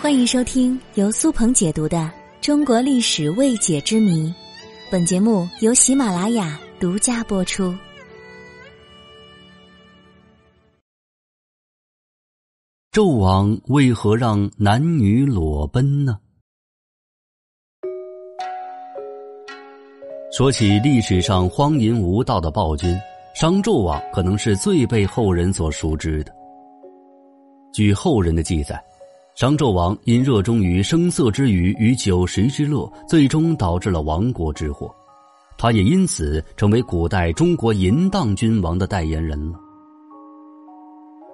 欢迎收听由苏鹏解读的《中国历史未解之谜》，本节目由喜马拉雅独家播出。纣王为何让男女裸奔呢？说起历史上荒淫无道的暴君，商纣王可能是最被后人所熟知的。据后人的记载。商纣王因热衷于声色之娱与酒食之乐，最终导致了亡国之祸。他也因此成为古代中国淫荡君王的代言人了。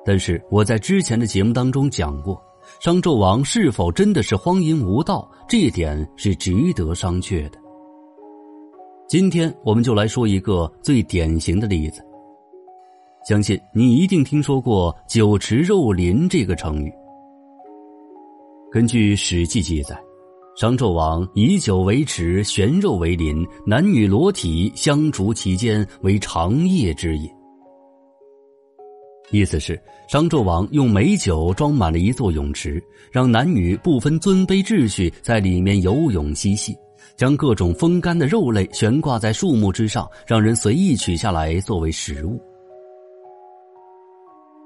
但是我在之前的节目当中讲过，商纣王是否真的是荒淫无道，这一点是值得商榷的。今天我们就来说一个最典型的例子。相信你一定听说过“酒池肉林”这个成语。根据《史记》记载，商纣王以酒为池，悬肉为林，男女裸体相逐其间，为长夜之饮。意思是，商纣王用美酒装满了一座泳池，让男女不分尊卑秩序在里面游泳嬉戏，将各种风干的肉类悬挂在树木之上，让人随意取下来作为食物。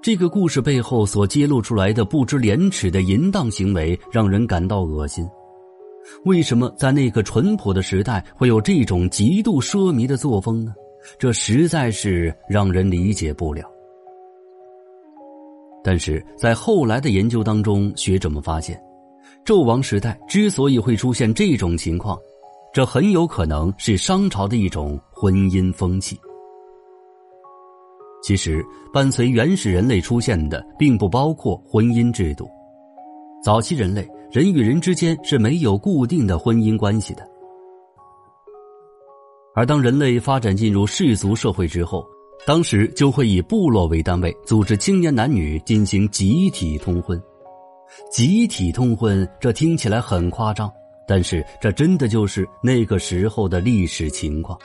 这个故事背后所揭露出来的不知廉耻的淫荡行为，让人感到恶心。为什么在那个淳朴的时代会有这种极度奢靡的作风呢？这实在是让人理解不了。但是在后来的研究当中，学者们发现，纣王时代之所以会出现这种情况，这很有可能是商朝的一种婚姻风气。其实，伴随原始人类出现的，并不包括婚姻制度。早期人类，人与人之间是没有固定的婚姻关系的。而当人类发展进入氏族社会之后，当时就会以部落为单位，组织青年男女进行集体通婚。集体通婚，这听起来很夸张，但是这真的就是那个时候的历史情况。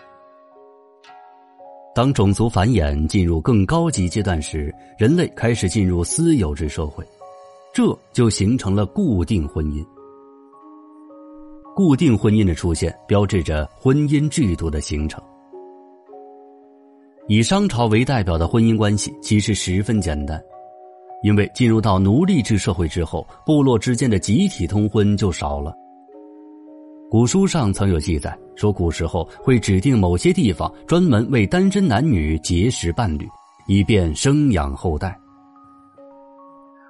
当种族繁衍进入更高级阶段时，人类开始进入私有制社会，这就形成了固定婚姻。固定婚姻的出现，标志着婚姻制度的形成。以商朝为代表的婚姻关系其实十分简单，因为进入到奴隶制社会之后，部落之间的集体通婚就少了。古书上曾有记载说，古时候会指定某些地方专门为单身男女结识伴侣，以便生养后代。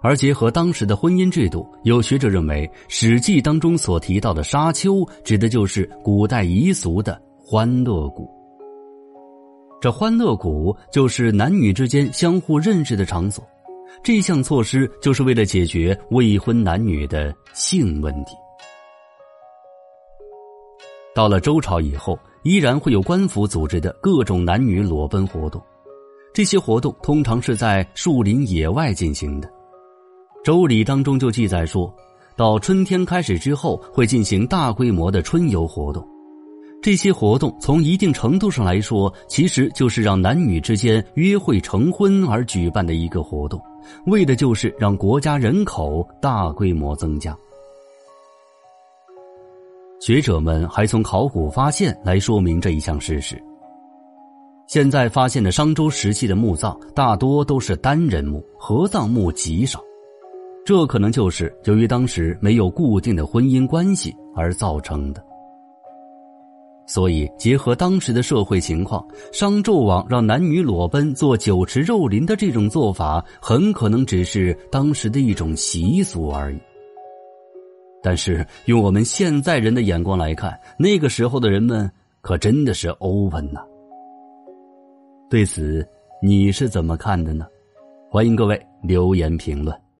而结合当时的婚姻制度，有学者认为，《史记》当中所提到的沙丘，指的就是古代彝俗的欢乐谷。这欢乐谷就是男女之间相互认识的场所，这项措施就是为了解决未婚男女的性问题。到了周朝以后，依然会有官府组织的各种男女裸奔活动，这些活动通常是在树林野外进行的。周礼当中就记载说，到春天开始之后，会进行大规模的春游活动。这些活动从一定程度上来说，其实就是让男女之间约会成婚而举办的一个活动，为的就是让国家人口大规模增加。学者们还从考古发现来说明这一项事实。现在发现的商周时期的墓葬大多都是单人墓，合葬墓极少，这可能就是由于当时没有固定的婚姻关系而造成的。所以，结合当时的社会情况，商纣王让男女裸奔做酒池肉林的这种做法，很可能只是当时的一种习俗而已。但是，用我们现在人的眼光来看，那个时候的人们可真的是 open 呐。对此，你是怎么看的呢？欢迎各位留言评论。